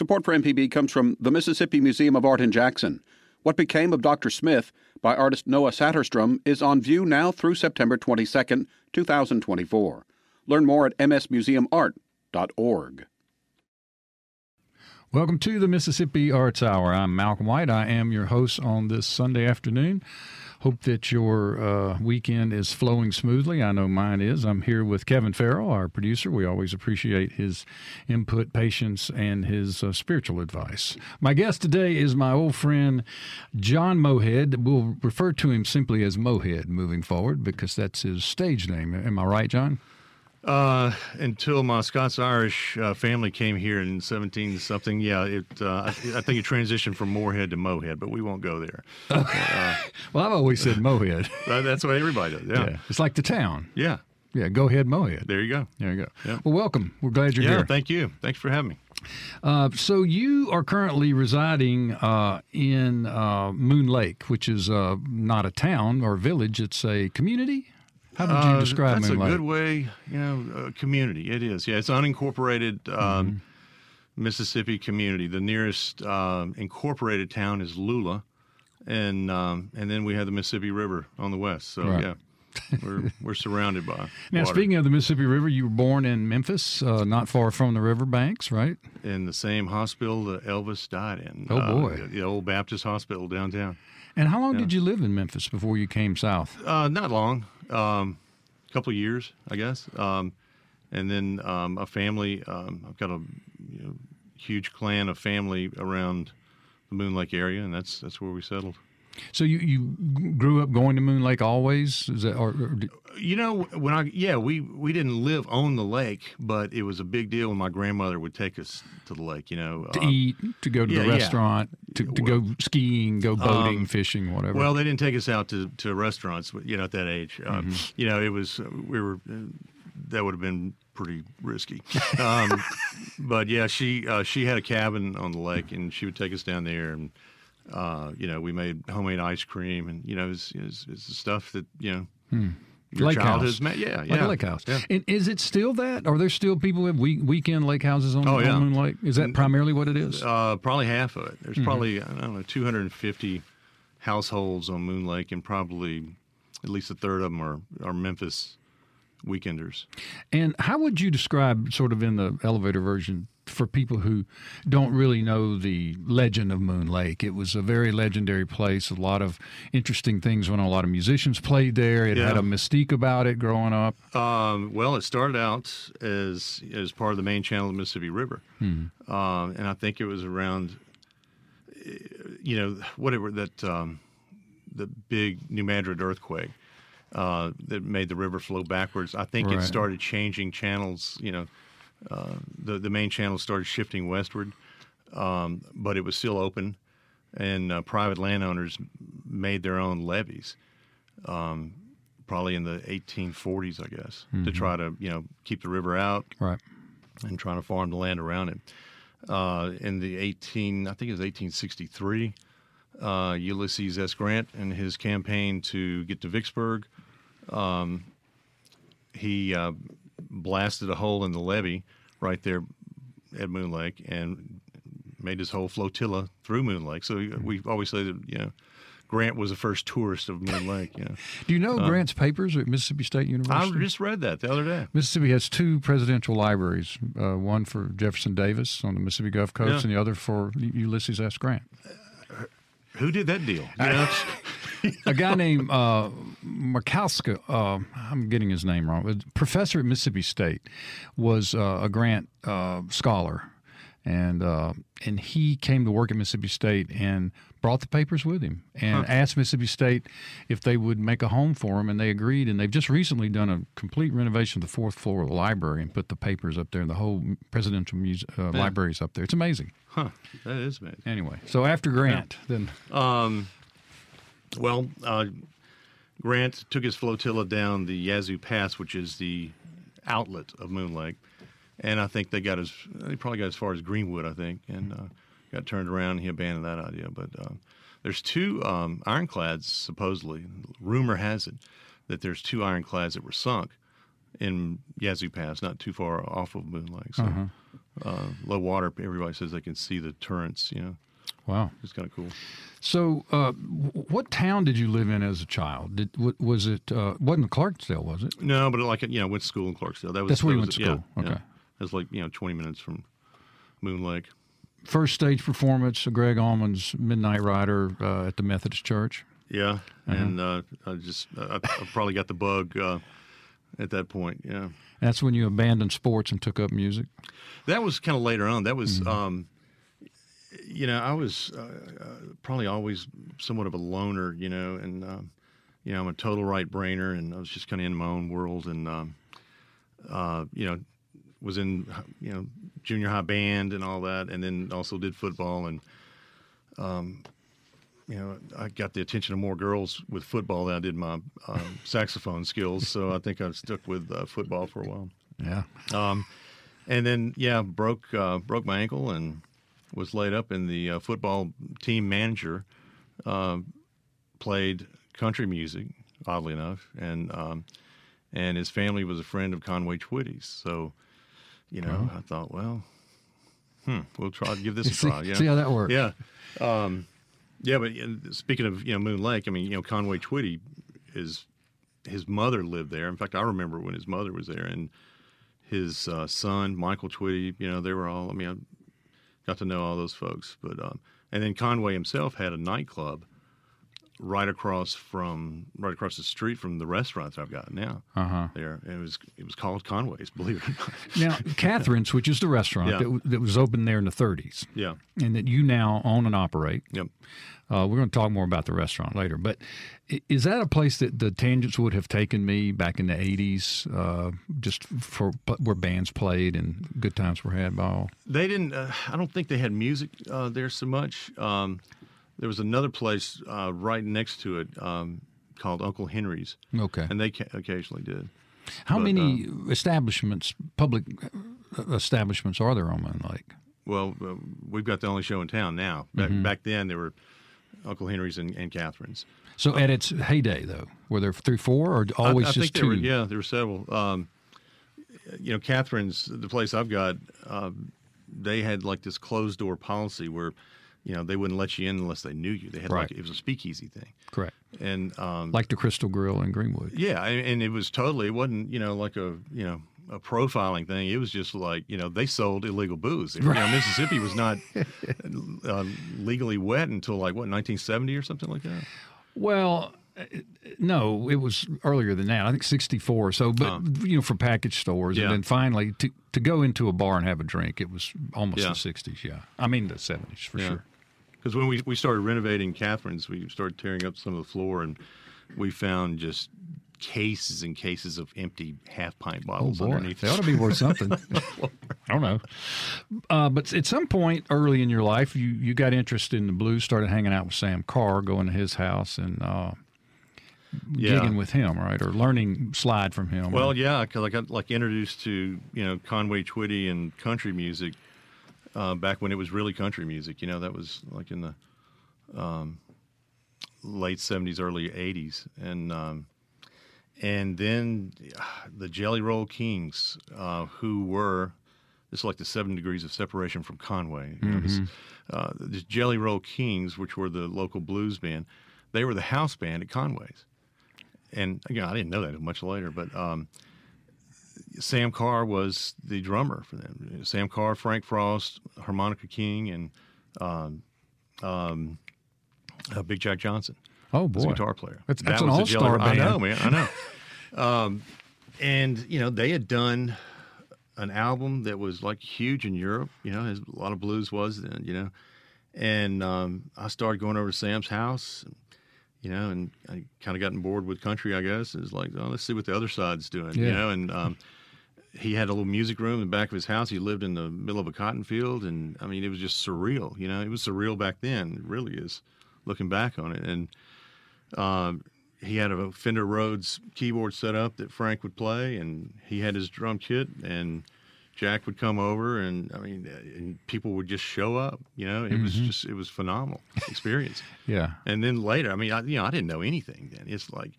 Support for MPB comes from the Mississippi Museum of Art in Jackson. What Became of Dr. Smith by artist Noah Saterstrom is on view now through September 22, 2024. Learn more at msmuseumart.org. Welcome to the Mississippi Arts Hour. I'm Malcolm White. I am your host on this Sunday afternoon. Hope that your uh, weekend is flowing smoothly. I know mine is. I'm here with Kevin Farrell, our producer. We always appreciate his input, patience, and his uh, spiritual advice. My guest today is my old friend John Mohead. We'll refer to him simply as Mohead moving forward because that's his stage name. Am I right, John? Uh, until my Scots Irish uh, family came here in 17 something, yeah, it. Uh, I, I, think it transitioned from Moorhead to Mohead, but we won't go there. Uh, well, I've always said Mohead. that's what everybody does. Yeah. yeah. it's like the town. Yeah, yeah. Go ahead, Mohead. There you go. There you go. Yeah. Well, welcome. We're glad you're here. yeah, here. Thank you. Thanks for having me. Uh, so you are currently residing uh, in uh, Moon Lake, which is uh, not a town or village; it's a community. How would you uh, describe uh, That's a good way, you know, community. It is. Yeah, it's unincorporated um, mm-hmm. Mississippi community. The nearest um, incorporated town is Lula, and um, and then we have the Mississippi River on the west. So right. yeah. we're we're surrounded by. Now, water. speaking of the Mississippi River, you were born in Memphis, uh, not far from the river banks, right? In the same hospital that Elvis died in. Oh boy, uh, the, the, old Baptist hospital downtown. And how long yeah. did you live in Memphis before you came south? Uh, not long um, a couple years, I guess. Um, and then um, a family. Um, I've got a you know, huge clan of family around the Moon Lake area, and that's that's where we settled. So you, you grew up going to Moon Lake always? Is that or, or you know when I yeah we we didn't live on the lake, but it was a big deal when my grandmother would take us to the lake. You know to uh, eat, to go to yeah, the restaurant, yeah. to, to go skiing, go boating, um, fishing, whatever. Well, they didn't take us out to, to restaurants. You know at that age, um, mm-hmm. you know it was we were uh, that would have been pretty risky. Um, but yeah, she uh, she had a cabin on the lake, and she would take us down there and uh, you know, we made homemade ice cream, and you know, it's, it's, it's the stuff that you know. Hmm. Your lake house, met. yeah, yeah, like lake house. Yeah. And is it still that? Are there still people have week, weekend lake houses on, oh, yeah. Moon Lake? Is that primarily what it is? Uh, probably half of it. There's mm-hmm. probably I don't know 250 households on Moon Lake, and probably at least a third of them are are Memphis weekenders. And how would you describe, sort of in the elevator version, for people who don't really know the legend of Moon Lake. It was a very legendary place. A lot of interesting things went on. A lot of musicians played there. It yeah. had a mystique about it growing up. Um, well, it started out as as part of the main channel of the Mississippi River, hmm. um, and I think it was around, you know, whatever that um, the big New Madrid earthquake. Uh, that made the river flow backwards. I think right. it started changing channels, you know, uh, the the main channel started shifting westward, um, but it was still open, and uh, private landowners made their own levees, um, probably in the 1840s, I guess, mm-hmm. to try to you know keep the river out, right, and trying to farm the land around it. Uh, in the 18, I think it was 1863, uh, Ulysses S. Grant and his campaign to get to Vicksburg. Um, he uh, blasted a hole in the levee right there at Moon Lake and made his whole flotilla through Moon Lake. So we always say that you know Grant was the first tourist of Moon Lake. Know. Do you know um, Grant's papers at Mississippi State University? I just read that the other day. Mississippi has two presidential libraries, uh, one for Jefferson Davis on the Mississippi Gulf Coast, yeah. and the other for Ulysses S. Grant. Uh, who did that deal? You know? A guy named uh, Markowska, uh, I'm getting his name wrong, professor at Mississippi State, was uh, a Grant uh, scholar. And uh, and he came to work at Mississippi State and brought the papers with him and huh. asked Mississippi State if they would make a home for him, and they agreed. And they've just recently done a complete renovation of the fourth floor of the library and put the papers up there. And the whole presidential muse- uh, library is up there. It's amazing. Huh? That is amazing. Anyway, so after Grant, yeah. then um, well, uh, Grant took his flotilla down the Yazoo Pass, which is the outlet of Moon Lake, and I think they got as they probably got as far as Greenwood, I think, and uh, got turned around. and He abandoned that idea, but uh, there's two um, ironclads supposedly. Rumor has it that there's two ironclads that were sunk in Yazoo Pass, not too far off of Moon Lake. So uh-huh. uh, low water, everybody says they can see the turrets. You know, Wow. it's kind of cool. So, uh, what town did you live in as a child? Did was it uh, wasn't Clarksdale? Was it? No, but like you know, went to school in Clarksdale. That was That's where you was- went to yeah, school. yeah. Okay. It was like you know, twenty minutes from Moon Lake. First stage performance of Gregg Allman's Midnight Rider uh, at the Methodist Church. Yeah, Uh-huh. and uh, I just I, I probably got the bug uh, at that point. Yeah, That's when you abandoned sports and took up music. that was kind of later on. That was. Mm-hmm. Um, you know, I was uh, uh, probably always somewhat of a loner, you know, and um, you know, I'm a total right brainer, and I was just kind of in my own world, and um, uh, you know, was in you know junior high band and all that, and then also did football, and um, you know, I got the attention of more girls with football than I did my um, saxophone skills, so I think I've stuck with uh, football for a while. Yeah. Um, and then yeah, broke uh, broke my ankle and was laid up in the uh, football team manager. Uh, played country music, oddly enough, and um, and his family was a friend of Conway Twitty's. So, you know, I thought, well, hmm, we'll try to give this a See, try. Yeah, see how that works. yeah, um, yeah. But uh, speaking of you know Moon Lake, I mean, you know, Conway Twitty is his mother lived there. In fact, I remember when his mother was there, and his uh, son Michael Twitty. You know, they were all. I mean, got to know all those folks. But um, and then Conway himself had a nightclub right across from right across the street from the restaurant that I've got now. Uh huh. There, it was it was called Conway's. Believe it or not. Now, Catherine's, which is the restaurant Yeah. that, that was open there in the 30s, yeah. and that you now own and operate. Yep. Uh, we're going to talk more about the restaurant later. But is that a place that the Tangents would have taken me back in the 80s, uh, just for where bands played and good times were had by all? They didn't. Uh, I don't think they had music uh, there so much. Um, there was another place uh, right next to it um, called Uncle Henry's, Okay. and they ca- occasionally did. How but, many establishments, public uh, establishments, are there on Moon Lake? Well, uh, we've got the only show in town now. Back, Mm-hmm. back then, there were Uncle Henry's and, and Catherine's. So at its heyday, though, were there three, four, or always I, just think there two? were, yeah, there were several. Um, you know, Catherine's, the place I've got, um, they had like this closed door policy where, you know, they wouldn't let you in unless they knew you. They had like it was a speakeasy thing, Correct. and um, Like the Crystal Grill in Greenwood. Yeah, and, it was totally. It wasn't you know like a you know a profiling thing. It was just like you know they sold illegal booze. You know, Mississippi was not uh, legally wet until like what 1970 or something like that. Well, uh, no, it was earlier than that. I think 64. So, but, you know, for package stores. Yeah. And then finally, to, to go into a bar and have a drink, it was almost Yeah. the 60s, yeah. I mean, the 70s, for Yeah. sure. Because when we we started renovating Catherine's, we started tearing up some of the floor, and we found just cases and cases of empty half pint Oh, bottles boy. underneath. They ought to be worth something. I don't know. Uh, but at some point early in your life, you, you got interested in the blues, started hanging out with Sam Carr, going to his house and uh, Yeah. gigging with him, right? Or learning slide from him. Well, or, yeah, because I got like introduced to you know Conway Twitty and country music uh, back when it was really country music. You know, that was like in the um, late '70s, early '80s, and um, and then uh, the Jelly Roll Kings, uh, who were this is like the seven degrees of separation from Conway. You know, this, uh, the Jelly Roll Kings, which were the local blues band, they were the house band at Conway's and again, I didn't know that much later, but um, Sam Carr was the drummer for them. Sam Carr, Frank Frost, Harmonica King, and um, um, uh, Big Jack Johnson, oh, boy. a guitar player. That's- That an all-star Jelly- I know, man. I know. um, and you know, they had done an album that was like huge in Europe. You know, as a lot of blues was then. You know, and um, I started going over to Sam's house. You know, and I kind of gotten bored with country, I guess. It was like, oh, let's see what the other side's doing. You know, and um, he had a little music room in the back of his house. He lived in the middle of a cotton field, and I mean, it was just surreal. You know, it was surreal back then. It really is, looking back on it. And um, he had a Fender Rhodes keyboard set up that Frank would play, and he had his drum kit, and Jack would come over, and I mean, and people would just show up. You know, it was just it was phenomenal experience. Yeah. And then later, I mean, I, you know, I didn't know anything then. It's like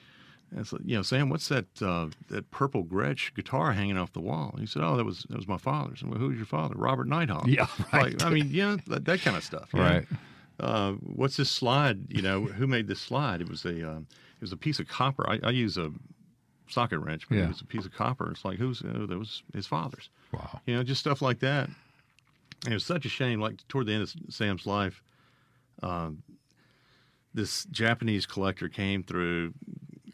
And like, you know, Sam, what's that uh, that purple Gretsch guitar hanging off the wall? He said, oh, that was that was my father's. And well, who's your father? Robert Nighthawk. Yeah, right. Like, I mean, yeah, that, that kind of stuff. Right. Uh, what's this slide? You know, who made this slide? It was a uh, it was a piece of copper. I, I use a socket wrench, but Yeah. it was a piece of copper. It's like who's uh, that was his father's. Wow. You know, just stuff like that. And it was such a shame. Like toward the end of Sam's life, um, this Japanese collector came through,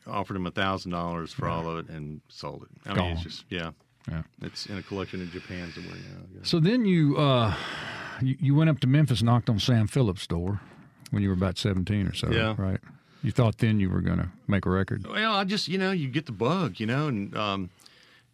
offered him a thousand dollars for all of it, and sold it. I mean, it's just yeah, Yeah. it's in a collection in Japan somewhere now. So then you, uh, you you went up to Memphis, knocked on Sam Phillips' door when you were about seventeen or so. Yeah. Right. You thought then you were going to make a record. Well, I just you know you get the bug, you know, and um,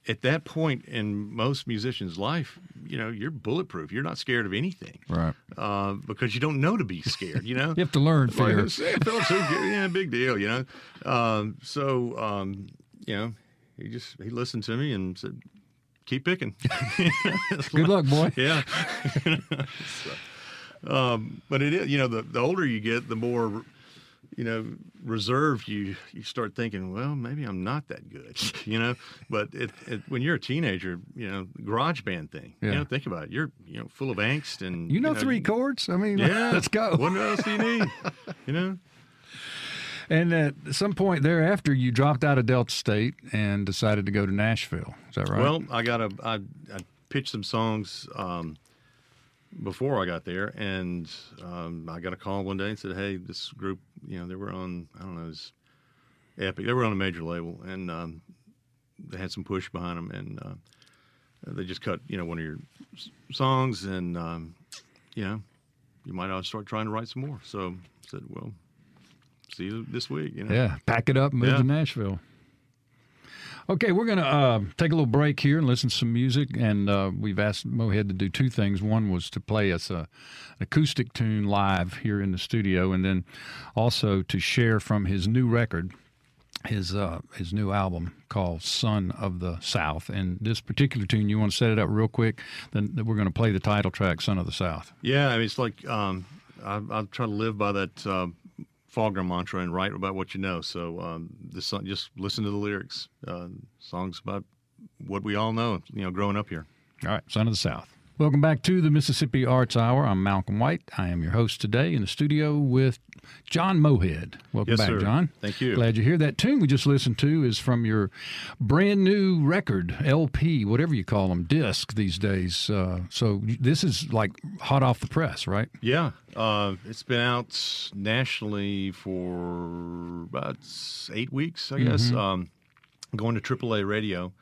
at that point in most musicians' life, you know, you're bulletproof. You're not scared of anything Right. uh, because you don't know to be scared. You know, You have to learn Like, fear. Phillips, yeah, big deal, you know. Um, so, um, you know, he just he listened to me and said, "Keep picking." Good luck, boy. yeah. So, um, but it is, you know, the the older you get, the more, you know, reserved you you start thinking, well, maybe I'm not that good, you know. But it, it, when you're a teenager, you know, garage band thing, Yeah. you know, think about it. You're you know full of angst and You know three chords. I mean, Yeah, let's go. What else do you need? you know. And at some point thereafter, you dropped out of Delta State and decided to go to Nashville. Is that right? Well, I got a I, I pitched some songs um, before I got there, and um, I got a call one day and said, "Hey, this group, you know, they were on I don't know, it was Epic. They were on a major label, and um, they had some push behind them, and uh, they just cut you know one of your s- songs, and um, you know, you might ought to start trying to write some more." So I said, "Well." See you this week, you know. yeah, pack it up, and move Yeah. to Nashville. Okay, we're going to uh, take a little break here and listen to some music. And uh, we've asked Mohead to do two things. One was to play us a, an acoustic tune live here in the studio, and then also to share from his new record, his uh, his new album called "Son of the South." And this particular tune, you want to set it up real quick? Then we're going to play the title track, "Son of the South." Yeah, I mean, it's like um, I, I try to live by that uh, Faulkner mantra and write about what you know. So um, this song, just listen to the lyrics. Uh, songs about what we all know, you know, growing up here. All right, Son of the South. Welcome back to the Mississippi Arts Hour. I'm Malcolm White. I am your host today in the studio with John Mohead. Welcome Yes, back, sir. John. Thank you. Glad you're here. That tune we just listened to is from your brand new record, LP, whatever you call them, disc these days. Uh, so this is like hot off the press, right? Yeah, uh, it's been out nationally for about eight weeks, I guess. Mm-hmm. Um, going to AAA radio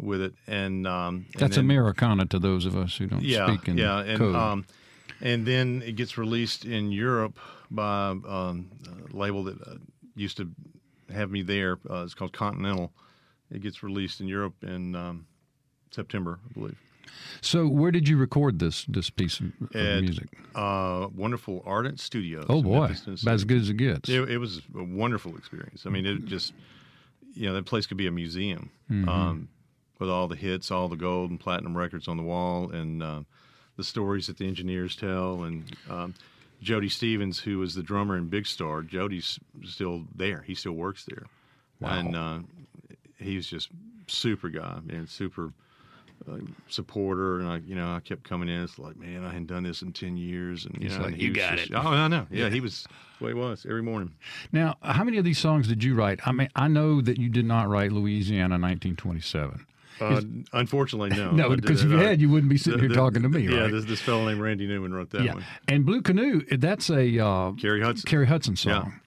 with it, and um, and That's then- Americana to those of us who don't yeah, speak in yeah, and code. um, and then it gets released in Europe by um, a label that uh, used to have me there. Uh, it's called Continental. It gets released in Europe in um, September, I believe. so where did you record this this piece of, At, music? Uh, wonderful Ardent Studios. Oh boy, Memphis, about as good as it gets. It, it was a wonderful experience. I mean, it just, you know, that place could be a museum Mm-hmm. um, with all the hits, all the gold and platinum records on the wall, and um, the stories that the engineers tell. And um, Jody Stephens, who was the drummer in Big Star, Jody's still there. He still works there. Wow. And uh, he's just super guy, man, super uh, supporter. And I, you know, I kept coming in. It's like, man, I hadn't done this in ten years, and you He's know, like, and "You got just- it." Oh, I know. Yeah, he was the way he was every morning. Now, how many of these songs did you write? I mean, I know that you did not write Louisiana 1927. Uh, unfortunately, no. No, because if you Uh, had, you wouldn't be sitting the- here the- talking to me, Yeah, right? this, this fellow named Randy Newman wrote that yeah. one. And Blue Canoe, that's a uh, Carrie Hudson. Carrie Hudson song.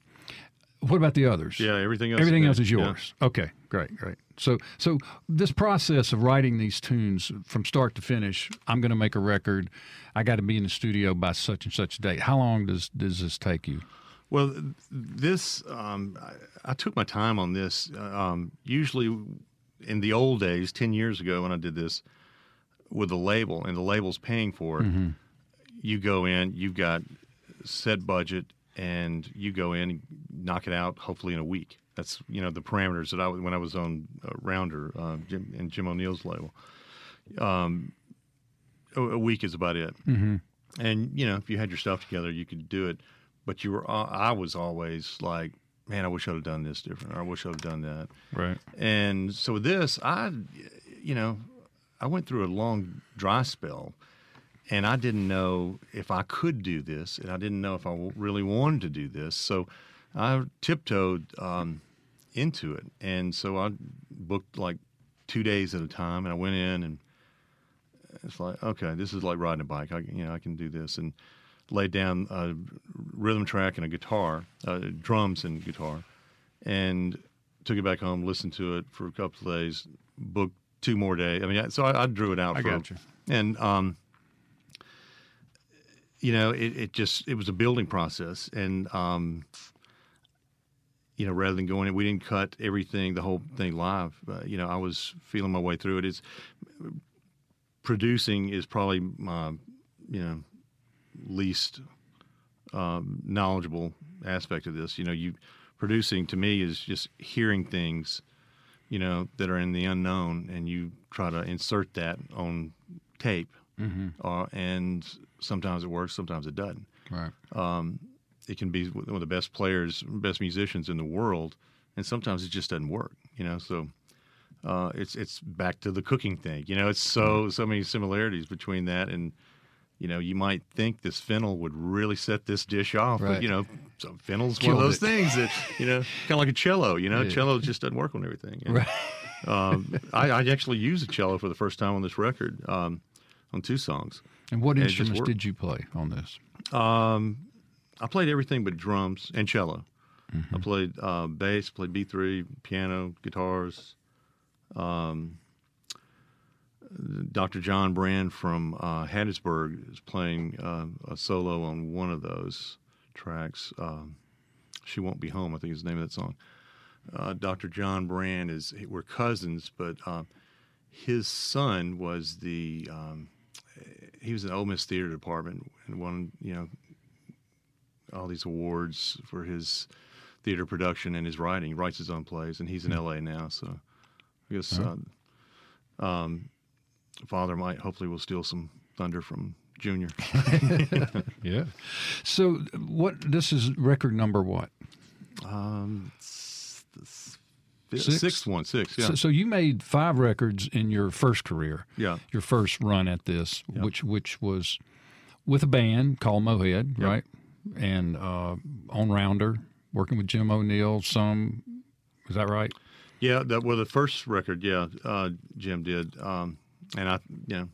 What about the others? Yeah, everything else. Everything is else is there. Yeah. yours. Okay, great, great. So, so this process of writing these tunes from start to finish, I'm going to make a record. I got to be in the studio by such and such a date. How long does does this take you? Well, this um, I, I took my time on this. Uh, Um, usually, in the old days, ten years ago, when I did this with a label, and the label's paying for it, Mm-hmm. you go in, you've got set budget, and you go in and knock it out. Hopefully, in a week. That's you know the parameters that I when I was on uh, Rounder uh, Jim, and Jim O'Neal's label. Um, a, a week is about it. Mm-hmm. And you know, if you had your stuff together, you could do it. But you were, uh, I was always like, man, I wish I'd have done this different, or I wish I'd have done that. Right. And so with this, I, you know, I went through a long dry spell, and I didn't know if I could do this, and I didn't know if I really wanted to do this. So I tiptoed um, into it, and so I booked like two days at a time, and I went in, and it's like, okay, this is like riding a bike. I, you know, I can do this, and laid down a rhythm track and a guitar, uh, drums and guitar, and took it back home, listened to it for a couple of days, booked two more days. I mean, so I, I drew it out. I for, got you. And um, you know, it, it just it was a building process, and um, you know, rather than going in, we didn't cut everything, the whole thing live. Uh, you know, I was feeling my way through it. It's producing is probably my, you know, least um, knowledgeable aspect of this. You know, you producing to me is just hearing things, you know, that are in the unknown, and you try to insert that on tape, Mm-hmm. uh, and sometimes it works, sometimes it doesn't. Right. Um, it can be one of the best players, best musicians in the world, and sometimes it just doesn't work. You know, so uh, it's it's back to the cooking thing. You know, it's so so many similarities between that and you know you might think this fennel would really set this dish off, Right. but you know, so fennel's Killed one of those it. things that you know, kind of like a cello. You know, Yeah. cello just doesn't work on everything. And, Right. um, I, I actually used a cello for the first time on this record um, on two songs. And what And instruments did you play on this? Um, I played everything but drums and cello. Mm-hmm. I played uh, bass, played B three, piano, guitars. Um, Dr. John Brand from uh, Hattiesburg is playing uh, a solo on one of those tracks. Um, she won't be home. I think is the name of that song. Uh, Dr. John Brand is we're cousins, but um, his son was the um, he was in the Ole Miss Theater Department and won you know all these awards for his theater production and his writing. He writes his own plays, and he's in L.A. now. So I guess uh, um, father might hopefully will steal some thunder from Junior. Yeah. So what? This is record number what? um, s- the s- fifth- Six? sixth one, six. Yeah, So, so you made five records in your first career. yeah, Your first run at this, Yeah. which which was with a band called Mohead, Yep. right? And uh, on Rounder, working with Jim O'Neal. Some is that right? yeah. That well, the first record, yeah, uh, Jim did, um, and I, you know,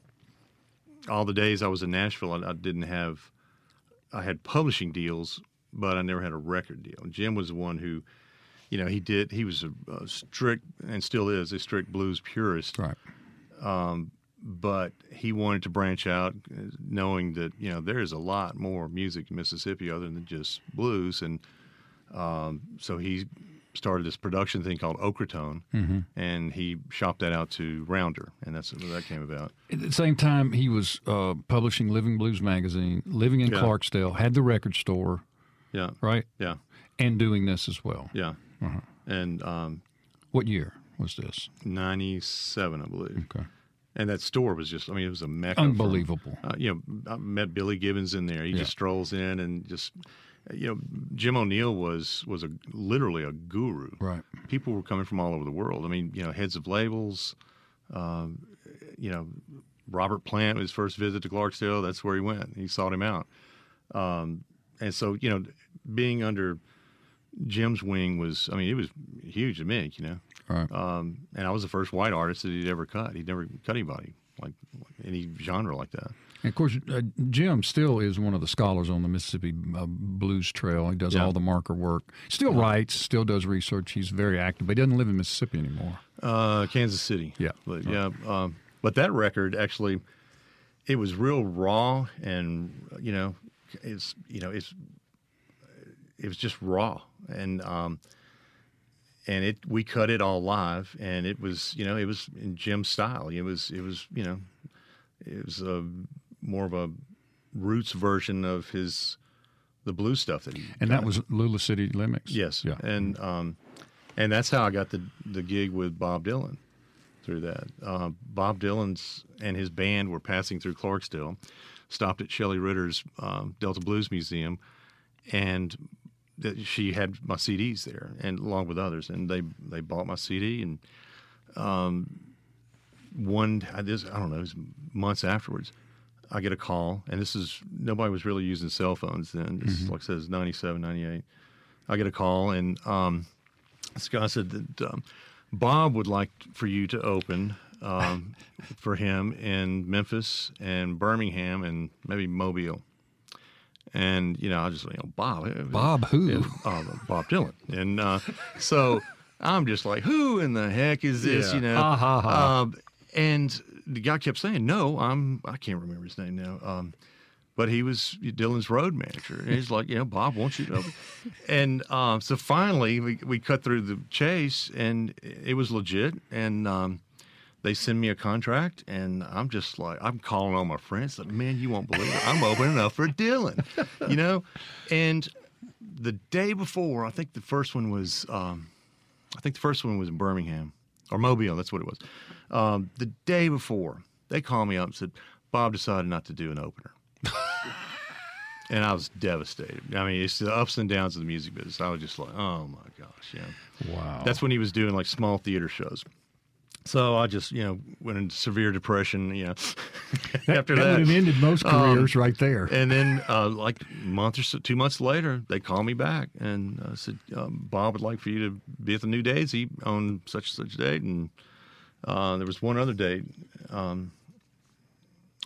all the days I was in Nashville, I, I didn't have, I had publishing deals, but I never had a record deal. And Jim was the one who, you know, he did. He was a, a strict and still is a strict blues purist. Right. but he wanted to branch out, knowing that you know there is a lot more music in Mississippi other than just blues, and um, so he started this production thing called Okratone, and he shopped that out to Rounder, and that's where that came about. At the same time, he was uh, publishing Living Blues magazine, living in Yeah. Clarksdale, had the record store, Yeah, right, yeah, and doing this as well. yeah, and um, What year was this? '97, I believe, Okay. and that store was just—I mean, it was a mecca. Unbelievable. uh, you know, I met Billy Gibbons in there. He Yeah. just strolls in and just, you know, Jim O'Neal was was a literally a guru. Right. People were coming from all over the world. I mean, you know, heads of labels. Um, you know, Robert Plant his first visit to Clarksdale. That's where he went. He sought him out. Um, and so, you know, being under Jim's wing was, I mean, it was huge to me. You know, Right. um, and I was the first white artist that he'd ever cut. He'd never cut anybody like any genre like that. And of course, uh, Jim still is one of the scholars on the Mississippi uh, Blues Trail. He does Yeah. all the marker work. Still writes, still does research. He's very active, but he doesn't live in Mississippi anymore. Uh, Kansas City. Yeah. but yeah. Um, but that record actually, it was real raw, and you know, it's you know, it's it was just raw, and um, and it we cut it all live, and it was you know, it was in Jim's style. It was it was you know, it was a more of a roots version of his the blues stuff that he And got. that was Lula City Limits. Yes. Yeah. And um, and that's how I got the the gig with Bob Dylan through that. Uh, Bob Dylan's and his band were passing through Clarksdale, stopped at Shelley Ritter's um, Delta Blues Museum, and she had my CDs there, and along with others, and they they bought my CD, and um, one I this I don't know, it was months afterwards, I get a call, and this is nobody was really using cell phones then. This is like I says 97, 98. I get a call, and um, this guy said that um, Bob would like for you to open um, for him in Memphis and Birmingham and maybe Mobile. And you know, I just you know Bob, eh, Bob who? yeah, uh, Bob Dylan, and uh, so I'm just like, who in the heck is this? Yeah. You know. Um, and the guy kept saying, no, I'm I can't remember his name now. Um, but he was Dylan's road manager. And he's like, you know, Bob wants you to and um, so finally, we, we cut through the chase, and it was legit. And um, they send me a contract, and I'm just like, I'm calling all my friends, like, man, you won't believe it. I'm opening up for Dylan, you know? And the day before, I think the first one was, um, I think the first one was in Birmingham or Mobile. That's what it was. Um, the day before, they called me up and said, Bob decided not to do an opener. and I was devastated. I mean, it's the ups and downs of the music business. I was just like, oh my gosh, yeah. Wow. That's when he was doing like small theater shows. So I just, you know, went into severe depression, you know, after that, that. would have ended most Um, careers right there. And then, uh, like a month or so, two months later, they called me back and uh, said, um, Bob would like for you to be at the New Daisy on such and such date. And uh, there was one other date um,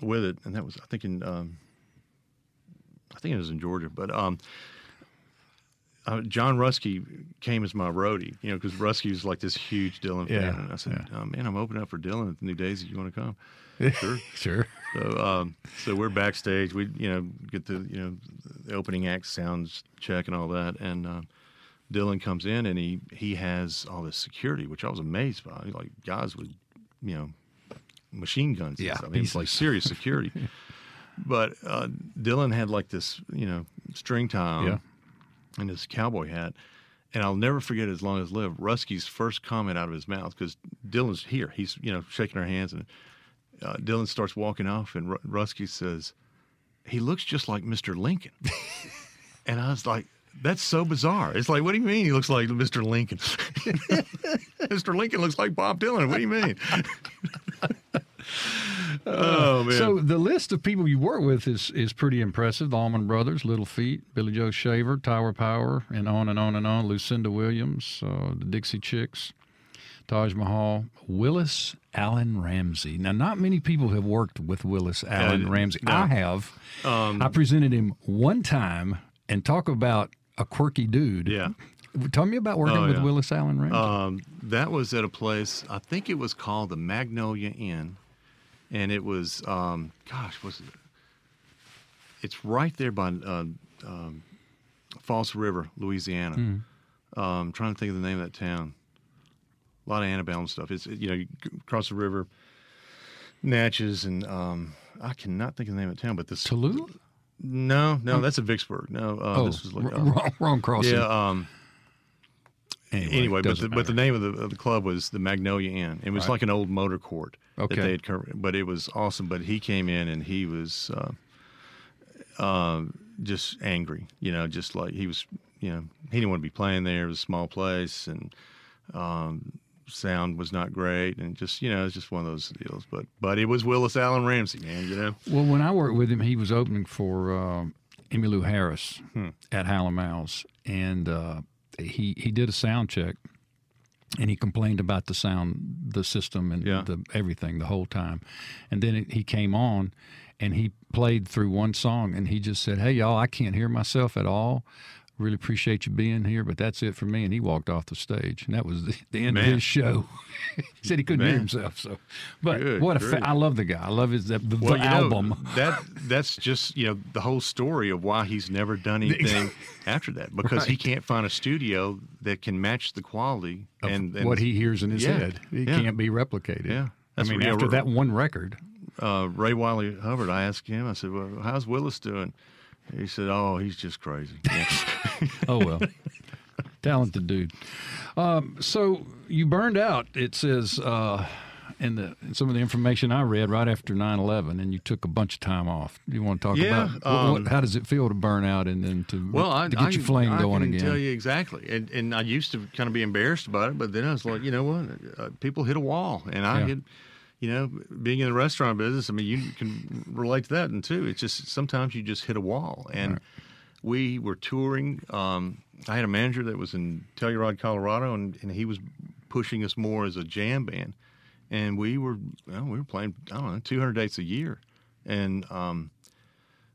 with it, and that was, I think, in, um, I think it was in Georgia. But um, uh, John Ruskey came as my roadie, you know, because Ruskey was like this huge Dylan fan. Yeah, And I said, yeah. oh, man, I'm opening up for Dylan at the New Daisy. You want to come? Sure. sure. So, um, so we're backstage. We, you know, get the, you know, the opening act sounds check and all that. And uh, Dylan comes in and he he has all this security, which I was amazed by. Like guys with, you know, machine guns. and Yeah, stuff. I mean, it's like serious security. but uh, Dylan had like this, you know, string tie on Yeah. And his cowboy hat. And I'll never forget as long as live, Ruskey's first comment out of his mouth, because Dylan's here. He's, you know, shaking our hands. And uh, Dylan starts walking off, and Ru- Ruskey says, He looks just like Mr. Lincoln. and I was like, That's so bizarre. It's like, What do you mean he looks like Mr. Lincoln? Mr. Lincoln looks like Bob Dylan. What do you mean? oh, man. So the list of people you work with is is pretty impressive. The Allman Brothers, Little Feat, Billy Joe Shaver, Tower Power, and on and on and on. Lucinda Williams, uh, the Dixie Chicks, Taj Mahal, Willis Alan Ramsey. Now, not many people have worked with Willis Alan Uh, Ramsey. no. Um, I have. I presented him one time, and talk about a quirky dude. yeah. Tell me about working Oh, with. Willis Alan Ramsey. Um, that was at a place. I think it was called the Magnolia Inn, and it was, um, gosh, was it? It's right there by uh, um, Falls River, Louisiana. Hmm. Um, trying to think of the name of that town. A lot of antebellum stuff. It's you know you cross the river, Natchez, and um, I cannot think of the name of the town. But this Tallulah? no, no, that's a Vicksburg. No, uh, Oh, this was like uh, wrong, wrong crossing. yeah. Um, anyway, but the, but the name of the, of the club was the Magnolia Inn. It was Right. like an old motor court Okay. that they had covered, but it was awesome. But he came in and he was uh, uh, just angry, you know, just like he was, you know, he didn't want to be playing there. It was a small place and um, sound was not great, and just you know, it's just one of those deals. But but it was Willis Alan Ramsey, man, you know. Well, when I worked with him, he was opening for uh, Emmylou Harris Hmm. at Howlin' Mouse, and uh, he he did a sound check, and he complained about the sound, the system, and Yeah. the everything the whole time, and then it, he came on, and he played through one song, and he just said, "Hey y'all, I can't hear myself at all." Really appreciate you being here, but that's it for me. And he walked off the stage, and that was the, the end of his show. he said he couldn't hear himself. So, but Good what a fa- I love the guy. I love his the, the Well, album. know, that that's just you know the whole story of why he's never done anything after that because he can't find a studio that can match the quality of and, and what he hears in his Yeah, head. It yeah. can't be replicated. Yeah. I mean, after that one record, uh, Ray Wylie Hubbard. I asked him. I said, "Well, how's Willis doing?" He said, "Oh, he's just crazy." Oh well, talented dude. Um, so you burned out. It says uh, in the in some of the information I read right after 9/11, and you took a bunch of time off. You want to talk Yeah, about what, um, what, how does it feel to burn out and then to Well, I, to get I, your flame I going can again? tell you exactly, and and I used to kind of be embarrassed about it, but then I was like, you know what, uh, people hit a wall, and I Yeah. hit, you know, being in the restaurant business. I mean, you can relate to that, and too, it's just sometimes you just hit a wall, and we were touring. Um, I had a manager that was in Telluride, Colorado, and, and he was pushing us more as a jam band, and we were well, we were playing I don't know 200 dates a year, and um,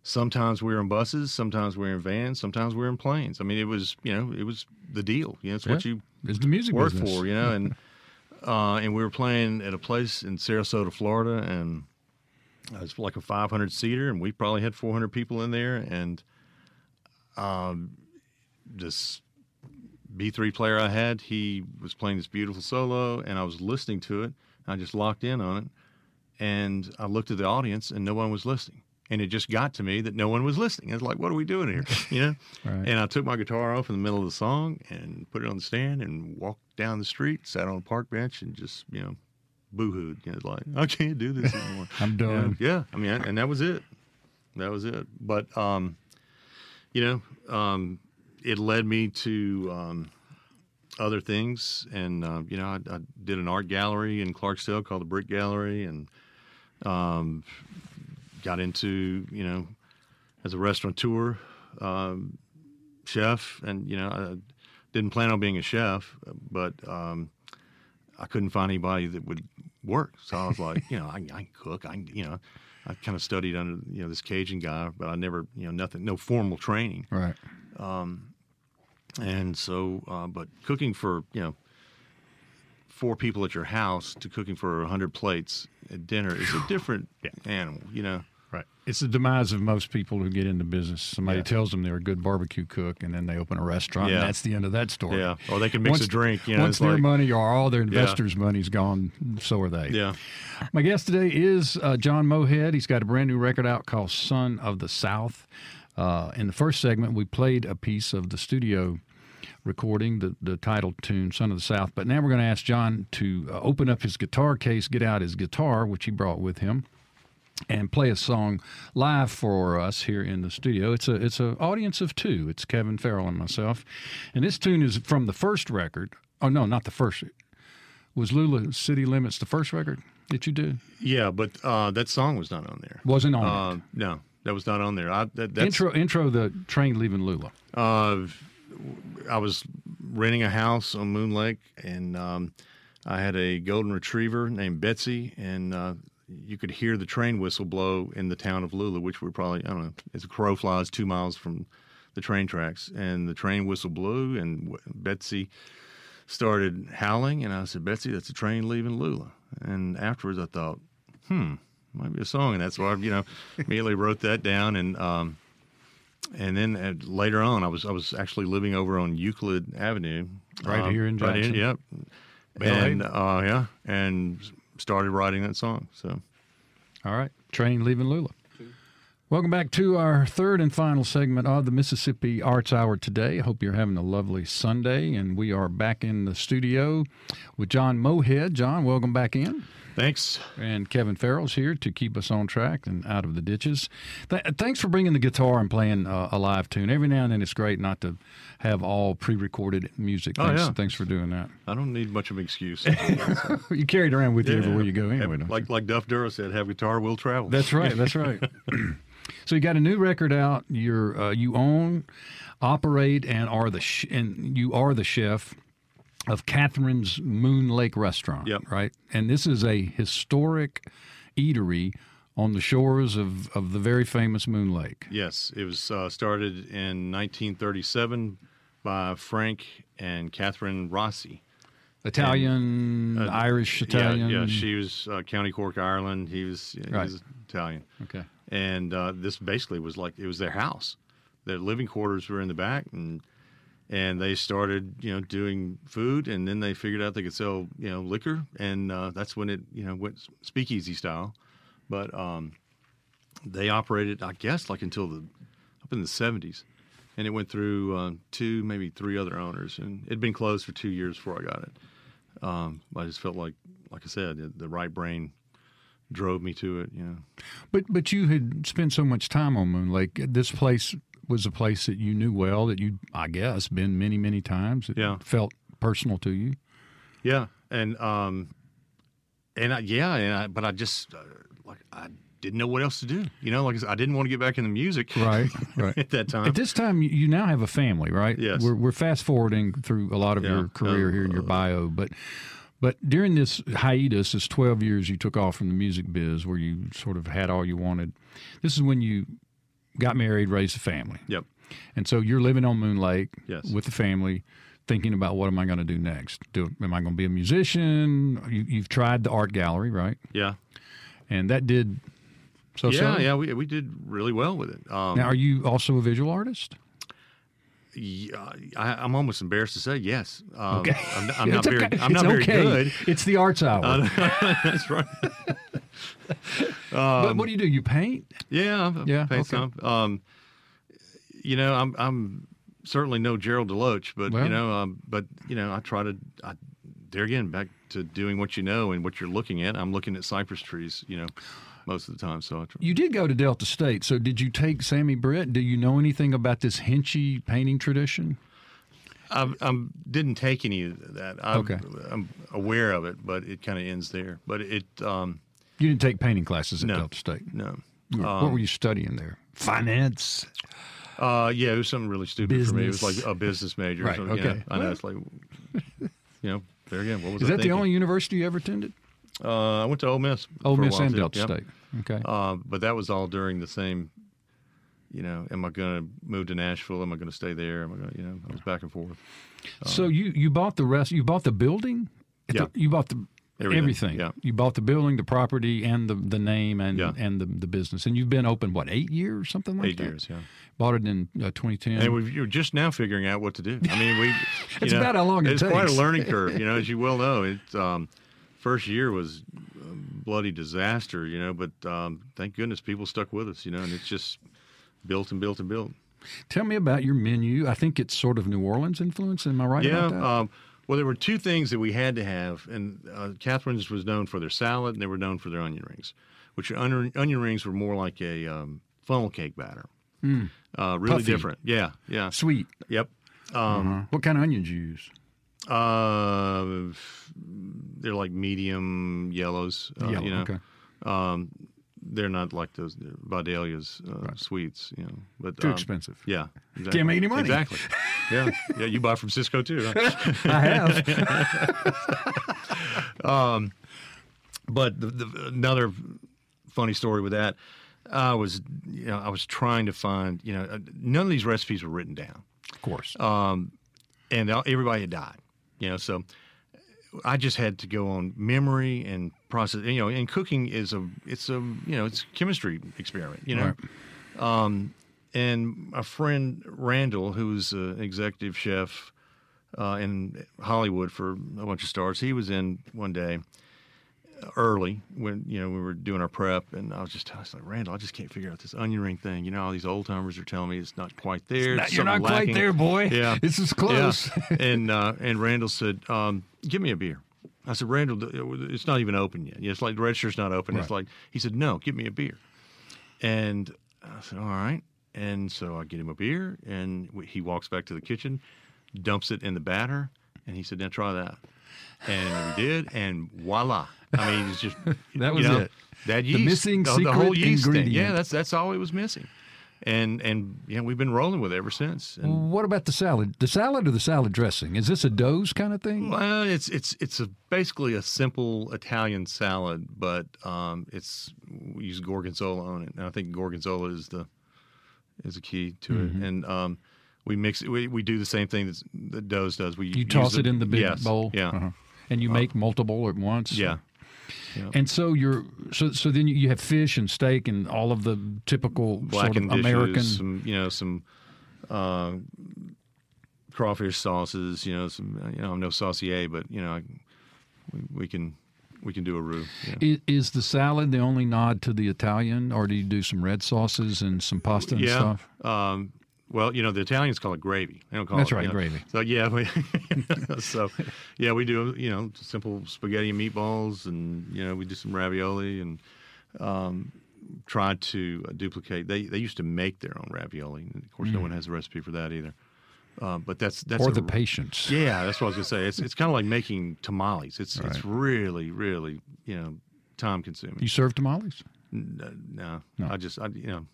sometimes we were in buses, sometimes we were in vans, sometimes we were in planes. I mean, it was you know it was the deal. You know, it's what you It's the music work business. for. You know, and uh, and we were playing at a place in Sarasota, Florida, and it was like a 500 seater, and we probably had 400 people in there, and um, this B3 player I had, he was playing this beautiful solo, and I was listening to it. I just locked in on it, and I looked at the audience, and no one was listening. And it just got to me that no one was listening. I was like, "What are we doing here?" You know. Right. And I took my guitar off in the middle of the song and put it on the stand and walked down the street, sat on a park bench, and just you know, boohooed. You know, like I can't do this anymore. I'm You know, done. Yeah, I mean, and that was it. That was it. But um, you know, um, it led me to um, other things, and uh, you know, I, I did an art gallery in Clarksdale called the Brick Gallery, and um, got into you know, as a restaurateur, um, chef, and you know, I didn't plan on being a chef, but um, I couldn't find anybody that would work. So I was like, you know, I, I can cook. I, you know, I kind of studied under you know this Cajun guy, but I never, you know, nothing, no formal training. Right. And so, uh, but cooking for you know four people at your house to cooking for a hundred plates at dinner is a different animal. You know. It's the demise of most people who get into business. Somebody Yeah. tells them they're a good barbecue cook, and then they open a restaurant, Yeah. and that's the end of that story. Yeah. Or they can mix Once- a drink. You know, Once their like, money or all their investors' money's gone, so are they. yeah. My guest today is uh, John Mohead. He's got a brand new record out called Son of the South. Uh, in the first segment, we played a piece of the studio recording, the, the title tune, Son of the South. But now we're going to ask John to uh, open up his guitar case, get out his guitar, which he brought with him, and play a song live for us here in the studio. It's a it's an audience of two. It's Kevin Farrell and myself, and this tune is from the first record. Oh no, not the first. Was Lula City Limits the first record that you did? Yeah, but uh, that song was not on there. Wasn't on Uh, no, that was not on there. I, that, that's, Intro intro the train leaving Lula. Uh, I was renting a house on Moon Lake, and um, I had a golden retriever named Betsy, and uh, you could hear the train whistle blow in the town of Lula, which we're probably I don't know, as a crow flies, two miles from the train tracks, and the train whistle blew, and w- Betsy started howling, and I said, Betsy, that's a train leaving Lula. And afterwards, I thought, hmm, might be a song, and that's why I, you know, immediately wrote that down, and um, and then uh, later on, I was I was actually living over on Euclid Avenue, Right um, here in right Jackson. yep, Bel and uh, yeah, and started writing that song. So All right, train leaving Lula. Welcome back to our third and final segment of the Mississippi Arts Hour today. I hope you're having a lovely Sunday, and we are back in the studio with John Mohead. John, welcome back in. Thanks. And Kevin Farrell's here to keep us on track and out of the ditches. Th- thanks for bringing the guitar and playing uh, a live tune. Every now and then it's great not to have all pre-recorded music. Oh, Thanks, yeah. thanks for doing that. I don't need much of an excuse. You carry it around with you everywhere you go anyway. you? like like Duff Dura said, "Have guitar, will travel." That's right. That's right. so you got a new record out. You're uh, you own, operate, and are the sh- and you are the chef of Catherine's Moon Lake Restaurant. Yep. Right. And this is a historic eatery on the shores of, of the very famous Moon Lake. Yes, it was uh, started in 1937 by Frank and Catherine Rossi. Italian, Uh, Irish, Italian. Yeah, yeah she was uh, County Cork, Ireland. He was, he was Italian. Okay. and uh, this basically was like it was their house. Their living quarters were in the back, and and they started you know doing food, and then they figured out they could sell you know liquor, and uh, that's when it you know went speakeasy style. But um, they operated, I guess, like until the up in the seventies, and it went through uh, two, maybe three other owners, and it'd been closed for two years before I got it. Um, I just felt like like I said, the, right brain drove me to it. You know. But but you had spent so much time on Moon Lake. This place was a place that you knew well. That you, I guess, been many many times. It Yeah. felt personal to you. Yeah, and um, and I, yeah, and I, but I just uh, like I didn't know what else to do. You know, like I, didn't want to get back into music. Right, right. at that time. At this time, you- now have a family, right? Yes. We're, we're fast forwarding through a lot of Yeah. your career Uh, here in your bio, but but during this hiatus, this twelve years you took off from the music biz, where you sort of had all you wanted. This is when you got married, raised a family, Yep. and so you're living on Moon Lake Yes. with the family, thinking about what am I going to do next? Do am I going to be a musician? You, you've tried the art gallery, right? Yeah. And that did so. yeah, yeah, we we did really well with it. Um, Now, are you also a visual artist? yeah, I, I'm almost embarrassed to say yes. Um, Okay. I'm, I'm not It's very. okay. I'm not It's very good. It's the arts hour. That's right. but what do you do? You paint? Yeah, I've Yeah, paid okay. some. Um, you know, I'm I'm certainly no Gerald Deloach, but Well. you know, um, but you know, I try to. I, there again, back to doing what you know and what you're looking at. I'm looking at cypress trees, you know, most of the time. So I try. You did go to Delta State, so did you take Sammy Britt? Do you know anything about this Hinchy painting tradition? I I'm, didn't take any of that. I'm, Okay. I'm aware of it, but it kind of ends there. But it, um, You didn't take painting classes at No. Delta State. no. What were you studying there? Finance. Uh, yeah, it was something really stupid for me. It was like a business major. Right, So, you know, okay. I know it's like, you know, there again. What was Is I that the only university you ever attended? Uh, I went to Ole Miss. Ole Miss and too. Delta Yep. State. Okay. Uh, but that was all during the same. You know, am I going to move to Nashville? Am I going to stay there? Am I going? to, You know, I was back and forth. so you you bought the rest. You bought the building. Yeah. the- you bought the Everything, everything. yeah. You bought the building, the property, and the the name and Yeah. and the the business. And you've been open what eight years, something like Eight that. years, yeah. Bought it in uh, 2010. And we, you're just now figuring out what to do. I mean, we. It's know, about how long it It's quite a learning curve, you know, as you well know. It um, first year was a bloody disaster, you know, but um, thank goodness people stuck with us, you know, and it's just built and built and built. Tell me about your menu. I think it's sort of New Orleans influence. Am I right yeah. about that? Um, well, there were two things that we had to have, and uh, Catherine's was known for their salad, and they were known for their onion rings, which onion, onion rings were more like a um, funnel cake batter. Uh, really. Puffy. different. Yeah. Yeah. Sweet. Yep. Um, Uh-huh. What kind of onions you use? Uh, they're like medium yellows. Uh, Yellow, you know, okay. um, they're not like those Vidalia's uh, sweets. You know, but Too um, expensive. Yeah, exactly. Can't make any money. Exactly. Yeah, yeah. You buy from Sysco too. I have. Um, but the, the, another funny story with that, I was, you know, I was trying to find, you know, uh, none of these recipes were written down. of course. Um, and everybody had died. You know, so I just had to go on memory and process. You know, and cooking is a it's a you know it's chemistry experiment. You know, Right. and my friend Randall, who's an executive chef uh, in Hollywood for a bunch of stars, he was in one day early when you know we were doing our prep, and I was just telling, I was like Randall, I just can't figure out this onion ring thing. You know, all these old timers are telling me it's not quite there. Not- you're not something quite there, boy. Yeah, This is close. Yeah. and uh, and Randall said, um, "Give me a beer." I said, "Randall, it's not even open yet. It's like the register's not open." It's like he said, "No, give me a beer." And I said, "All right." And so I get him a beer, and he walks back to the kitchen, dumps it in the batter, and he said, "Now try that." And we did, and voila! I mean, it's just That you was know, it. That The yeast, missing the, the whole secret yeast thing. Yeah, that's that's all it was missing, and and yeah, we've been rolling with it ever since. And, What about the salad? The salad or the salad dressing? Is this a Doe's kind of thing? Well, it's it's it's a basically a simple Italian salad, but um, it's we use gorgonzola on it, and I think gorgonzola is the is a key to Mm-hmm. it. And um, we mix it. We, we do the same thing that that Doe's does. We You toss it in the big yes, bowl, Yeah, Uh-huh. and you make multiple at once. yeah. And so you're so so then you have fish and steak and all of the typical sort of dishes, American. some you know some uh, crawfish sauces. You know some you know I'm no saucier, but you know I, we, we can we can do a roux. Yeah. Is, is the salad the only nod to the Italian, or do you do some red sauces and some pasta and yeah. stuff? Um, Well, you know, the Italians call it gravy. They don't call That's it right, you know. gravy. So yeah, we, so yeah, we do you know simple spaghetti and meatballs, and you know we do some ravioli and um, try to duplicate. They they used to make their own ravioli. And of course, no one has a recipe for that either. Uh, but that's that's Mm. or a- the patience. yeah, that's what I was gonna say. It's it's kind of like making tamales. It's Right. it's really really you know time consuming. You serve tamales? N- No, No. I just I you know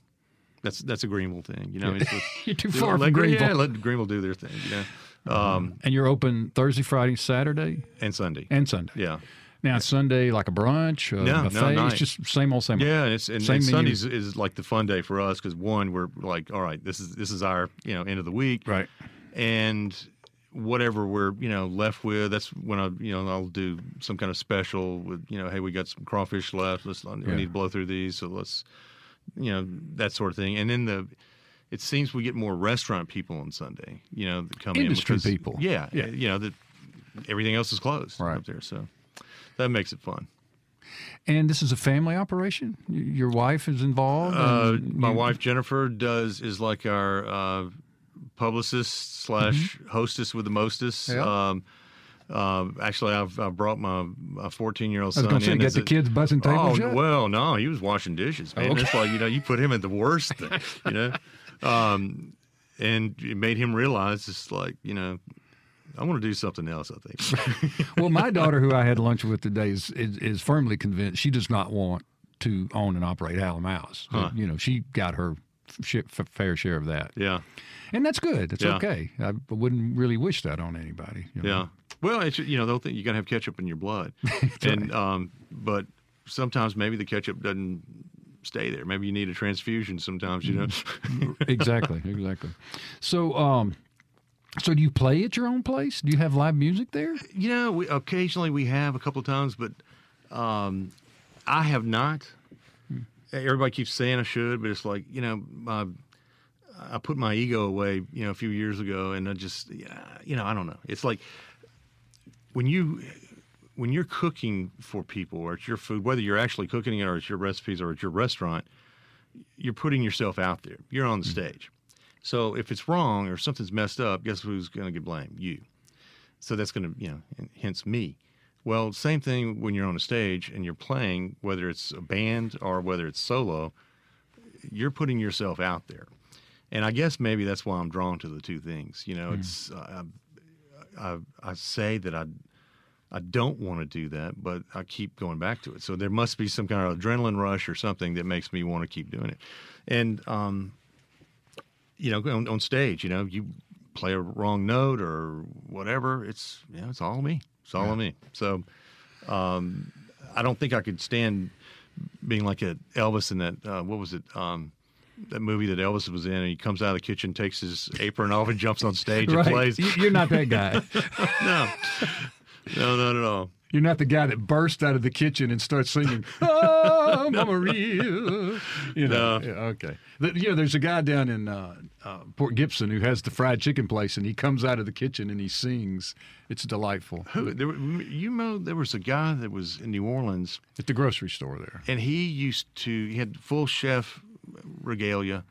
that's that's a Greenville thing. You know, it's just, You're too far let, from Greenville. Yeah, let Greenville do their thing. You know, um, And you're open Thursday, Friday, Saturday, and Sunday. and Sunday. yeah, Now Sunday, like a brunch, a No, no, buffet. night. it's just same old, same old. yeah, and it's and, Same and. Sundays is like the fun day for us because one we're like, all right, this is this is our you know end of the week, Right. and whatever we're you know left with that's when i you know i'll do some kind of special with you know hey we got some crawfish left let's we need to blow through these so let's you know that sort of thing and then the it seems we get more restaurant people on sunday you know that come Industry in because, people. yeah, Yeah. you know that everything else is closed Right. up there so that makes it fun And this is a family operation. Your wife is involved. Uh, my you- wife Jennifer does is like our uh, publicist slash hostess with the mostest. Mm-hmm. Um, um, actually, I've, I brought my my 14 year old I was son going to say, get the a- kids buzzing tables Oh yet? well, no, he was washing dishes, man. Okay. It's like you know, you put him at the worst thing, you know, um, and it made him realize it's like you know, I want to do something else. I think. well, my daughter, who I had lunch with today, is, is is firmly convinced she does not want to own and operate Hal & Mal's. Huh. You know, she got her sh- f- fair share of that, yeah, and that's good. That's Yeah. okay. I wouldn't really wish that on anybody. you know. Well, it's you know they'll think you got to have ketchup in your blood, and um, but sometimes maybe the ketchup doesn't stay there. Maybe you need a transfusion sometimes. You know. exactly, exactly. So, um, so do you play at your own place? Do you have live music there? you know, we, occasionally we have a couple of times, but um, I have not. Everybody keeps saying I should, but it's like you know, my, I put my ego away, you know, a few years ago, and I just, yeah, you know, I don't know. It's like when you when you're cooking for people or it's your food, whether you're actually cooking it or it's your recipes or it's your restaurant, you're putting yourself out there. You're on the stage. So if it's wrong or something's messed up, guess who's going to get blamed? You. So that's going to, you know, hence me. Well, same thing when you're on a stage and you're playing, whether it's a band or whether it's solo, you're putting yourself out there. And I guess maybe that's why I'm drawn to the two things. You know, it's uh, I, I, say that I I don't want to do that, but I keep going back to it. So there must be some kind of adrenaline rush or something that makes me want to keep doing it. And um, you know, on, on stage, you know, you play a wrong note or whatever, it's you know, it's all me. It's all on me. So um, I don't think I could stand being like a Elvis in that uh, what was it? Um, that movie that Elvis was in, and he comes out of the kitchen, takes his apron off, and jumps on stage and plays. You- You're not that guy. No, no, no, no, no. You're not the guy that bursts out of the kitchen and starts singing, "Oh, Mama Maria." You know, No. yeah, okay. The- You know, there's a guy down in uh, uh, Port Gibson who has the fried chicken place, and he comes out of the kitchen and he sings. It's delightful. Who, there, you know, there was a guy that was in New Orleans, At the grocery store there. and he used to he had full chef regalia,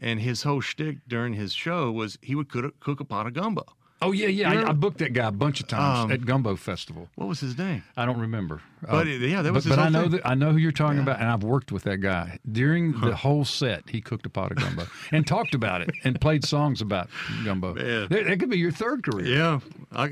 and his whole shtick during his show was he would cook, cook a pot of gumbo. Oh yeah, yeah. I, I booked that guy a bunch of times Um, at Gumbo Festival. What was his name? I don't remember. But, Uh, yeah, that was but, his but I know that I know who you're talking about, and I've worked with that guy during the whole set. He cooked a pot of gumbo and talked about it and played songs about gumbo. Man. That, that could be your third career. Yeah, I,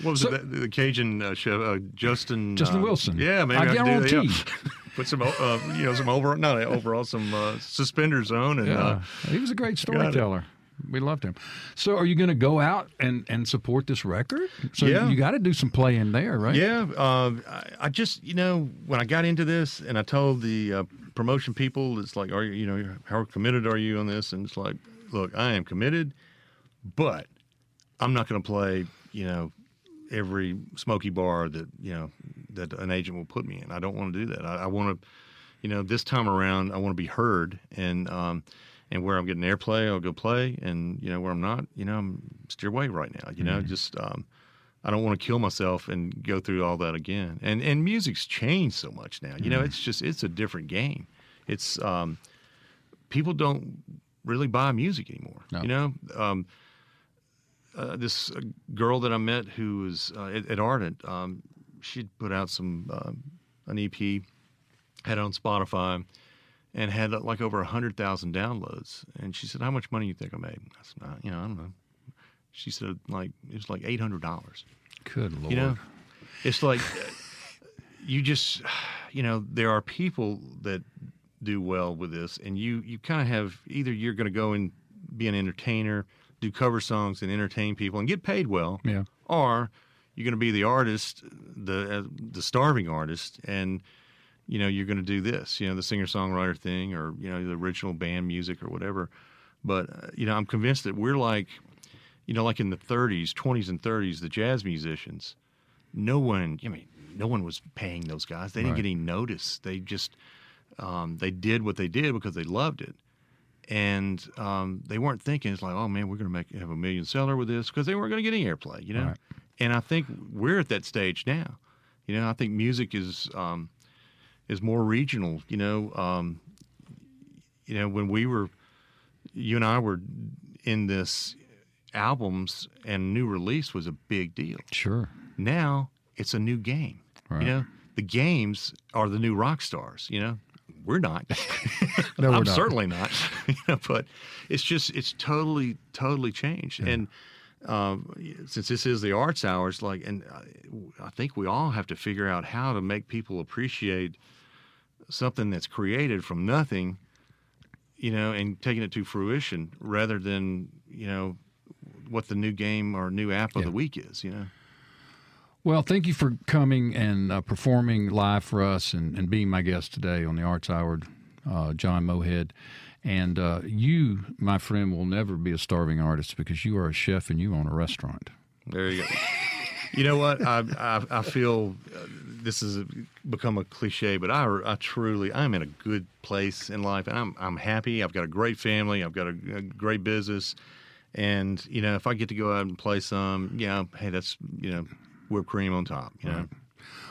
what was So- it? The, the Cajun uh, chef, uh, Justin. Justin uh, Wilson. Yeah, maybe I I, could do that. guarantee. Yeah. Put some, uh, you know, some over, not overall, some uh, suspenders on, and Yeah, uh, he was a great storyteller. We loved him. So, are you going to go out and, and support this record? So Yeah. you got to do some playing there, right? Yeah, um, I, I just you know when I got into this and I told the uh, promotion people, it's like, are you you know how committed are you on this? And it's like, look, I am committed, but I'm not going to play you know every smoky bar that you know that an agent will put me in. I don't want to do that. I, I want to, you know, this time around, I want to be heard and. Um, and where I'm getting airplay, I'll go play, and you know where I'm not, you know, I'm steer away right now. You know, just um, I don't want to kill myself and go through all that again. And and music's changed so much now. You know, it's just it's a different game. It's um, people don't really buy music anymore. No. You know, um, uh, this uh, girl that I met who was uh, at, at Ardent, um, she'd put out some um, an EP, had it on Spotify, and had uh, like over a hundred thousand downloads. And she said, "How much money do you think I made?" I said, "Uh, "You know, I don't know." She said, "Like it was like eight hundred dollars." Good lord. You know, it's like uh, you just, you know, there are people that do well with this, and you you kind of have either you're going to go and be an entertainer, do cover songs and entertain people and get paid well, Yeah. or you're going to be the artist, the uh, the starving artist, and you know you're going to do this, you know, the singer songwriter thing, or you know the original band music or whatever. But uh, you know, I'm convinced that we're like, you know, like in the 30s, 20s, and 30s, the jazz musicians. No one, I mean, no one was paying those guys. They didn't Right. get any notice. They just um, they did what they did because they loved it, and um, they weren't thinking it's like, oh man, we're going to make have a million seller with this because they weren't going to get any airplay, you know. Right. And I think we're at that stage now. You know, I think music is um, is more regional. You know, um, you know when we were, you and I were in this albums and new release was a big deal. Sure. Now it's a new game. Right. You know, the games are the new rock stars. You know, we're not. No, we're I'm not. certainly not. you know, but it's just it's totally totally changed. And um, since this is the arts hours, like, and I, I think we all have to figure out how to make people appreciate something that's created from nothing, you know, and taking it to fruition rather than you know what the new game or new app of Yeah. the week is. You know. Well, thank you for coming and uh, performing live for us and, and being my guest today on the Arts Hour, uh, John Mohead. And uh, you, my friend, will never be a starving artist because you are a chef and you own a restaurant. There you go. you know what? I I, I feel uh, this has become a cliche, but I, I truly I'm in a good place in life, and I'm I'm happy. I've got a great family. I've got a, a great business, and you know if I get to go out and play some, yeah, hey, that's you know whipped cream on top. You know,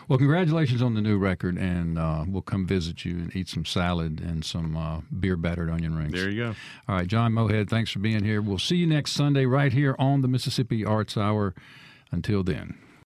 Well, congratulations on the new record, and uh, we'll come visit you and eat some salad and some uh, beer battered onion rings. there you go. All right, John Mohead, thanks for being here. We'll see you next Sunday right here on the Mississippi Arts Hour. Until then.